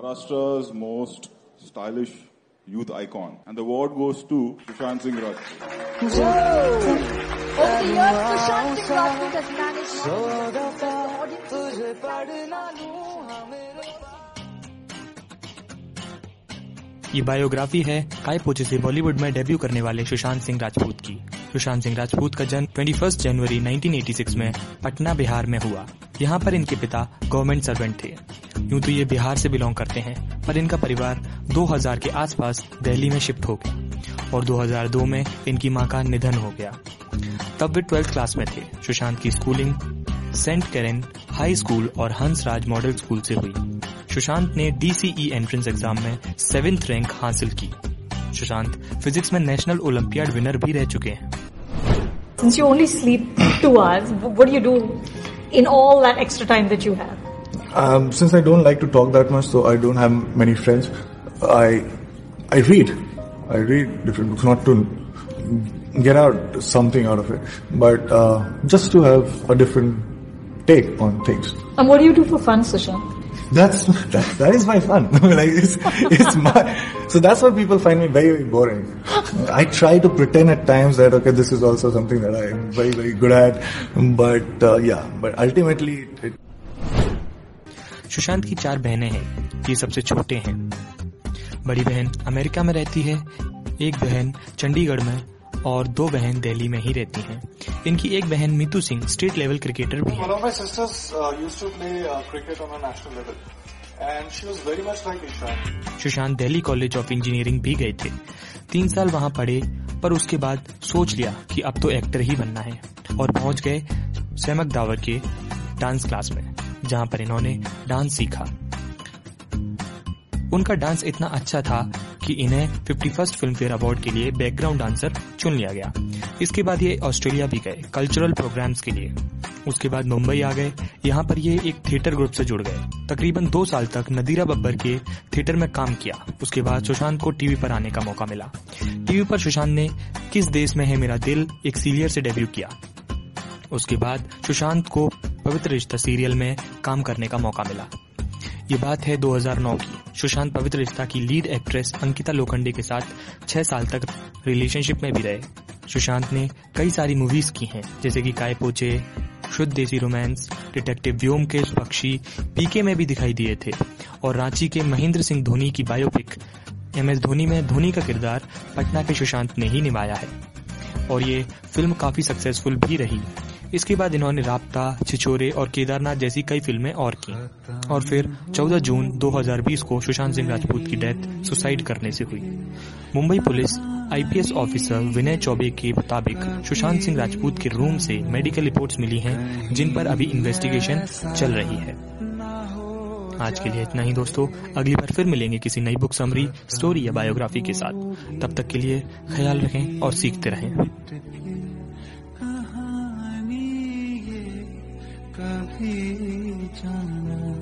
Maharashtra's most stylish youth icon. And the award goes to Sushant Singh Rajput. Over years, Sushant Singh Rajput has managed ये biography है काय पोचे से बॉलीवुड में debut करने वाले सुशांत सिंह राजपूत की सुशांत सिंह राजपूत का जन्म 21 जनवरी 1986 में पटना बिहार में हुआ यहाँ पर इनके पिता गवर्नमेंट सर्वेंट थे। यूँ तो ये बिहार से बिलोंग करते हैं पर इनका परिवार 2000 के आसपास दिल्ली में शिफ्ट हो गया और 2002 में इनकी माँ का निधन हो गया। तब वे ट्वेल्थ क्लास में थे। सुशांत की schooling saint Karen high school और हंस राज मॉडल स्कूल से हुई। सुशांत ने डीसीई एंट्रेंस एग्ज़ाम में सेवेंथ रैंक हासिल की। सुशांत फिजिक्स में नेशनल ओलंपियाड विनर भी रह चुके हैं। Since you only sleep two hours, what do you do? In all that extra time that you have? Um, since I don't like to talk that much, so I don't have many friends. I I read. I read different books, not to get out something out of it, but uh, just to have a different take on things. And what do you do for fun, Sushant? That's that, that is my fun. like it's, it's my so that's why people find me very very boring. I try to pretend at times that okay this is also something that I am very very good at, but uh, yeah, but ultimately it, Sushant की चार बहनें हैं ये सबसे छोटे हैं बड़ी बहन अमेरिका में रहती है एक बहन चंडीगढ़ में और दो बहन दिल्ली में ही रहती हैं। इनकी एक बहन Meetu Singh state level cricketer भी है। Uh, uh. Sushant Delhi college of engineering भी गए थे। तीन साल वहाँ पढ़े पर उसके बाद सोच लिया कि अब तो एक्टर ही बनना है। और पहुँच गए सैमक दावर के डांस क्लास में जहाँ पर इन्होंने डांस सीखा। उनका डांस इतना अच्छा था कि इन्हें 51st फ़िल्म फेयर अवार्ड के लिए बैकग्राउंड डांसर चुन लिया गया। इसके बाद ये ऑस्ट्रेलिया भी गए कल्चरल प्रोग्राम्स के लिए। उसके बाद मुंबई आ गए, यहाँ पर ये एक थिएटर ग्रुप से जुड़ गए। तकरीबन दो साल तक नदीरा बब्बर के थिएटर में काम किया। उसके बाद सुशांत को टीवी पर आने का मौका मिला। टीवी पर सुशांत ने किस देश में है मेरा दिल एक सीरियल से डेब्यू किया। उसके बाद सुशांत को पवित्र रिश्ता सीरियल में काम करने का मौका मिला। ये बात है 2009 की। सुशांत पवित्र रिश्ता की लीड एक्ट्रेस अंकिता लोखंडे के साथ छह साल तक रिलेशनशिप में भी रहे। सुशांत ने कई सारी मूवीज़ की हैं, जैसे कि काय पोचे, शुद्ध देसी रोमांस डिटेक्टिव व्योम के पक्षी, पीके में भी दिखाई दिए थे, और रांची के महेंद्र सिंह धोनी की बायोपिक एम एस धोनी में धोनी का किरदार पटना के सुशांत ने ही निभाया है। और ये फ़िल्म काफ़ी सक्सेसफुल भी रही। इसके बाद इन्होंने राबता, छिछोरे और केदारनाथ जैसी कई फ़िल्में और की। और फिर 14 जून 2020 को सुशांत सिंह राजपूत की डेथ सुसाइड करने से हुई। Mumbai police IPS officer Vinay Choubey के मुताबिक सुशांत सिंह राजपूत के रूम से मेडिकल रिपोर्ट्स मिली हैं, जिन पर अभी इन्वेस्टिगेशन चल रही है। आज के लिए इतना ही, दोस्तों। अगली बार फिर मिलेंगे किसी नई बुक समरी स्टोरी या बायोग्राफी के साथ। तब तक के लिए ख्याल रखें और सीखते रहें। कभी जाना।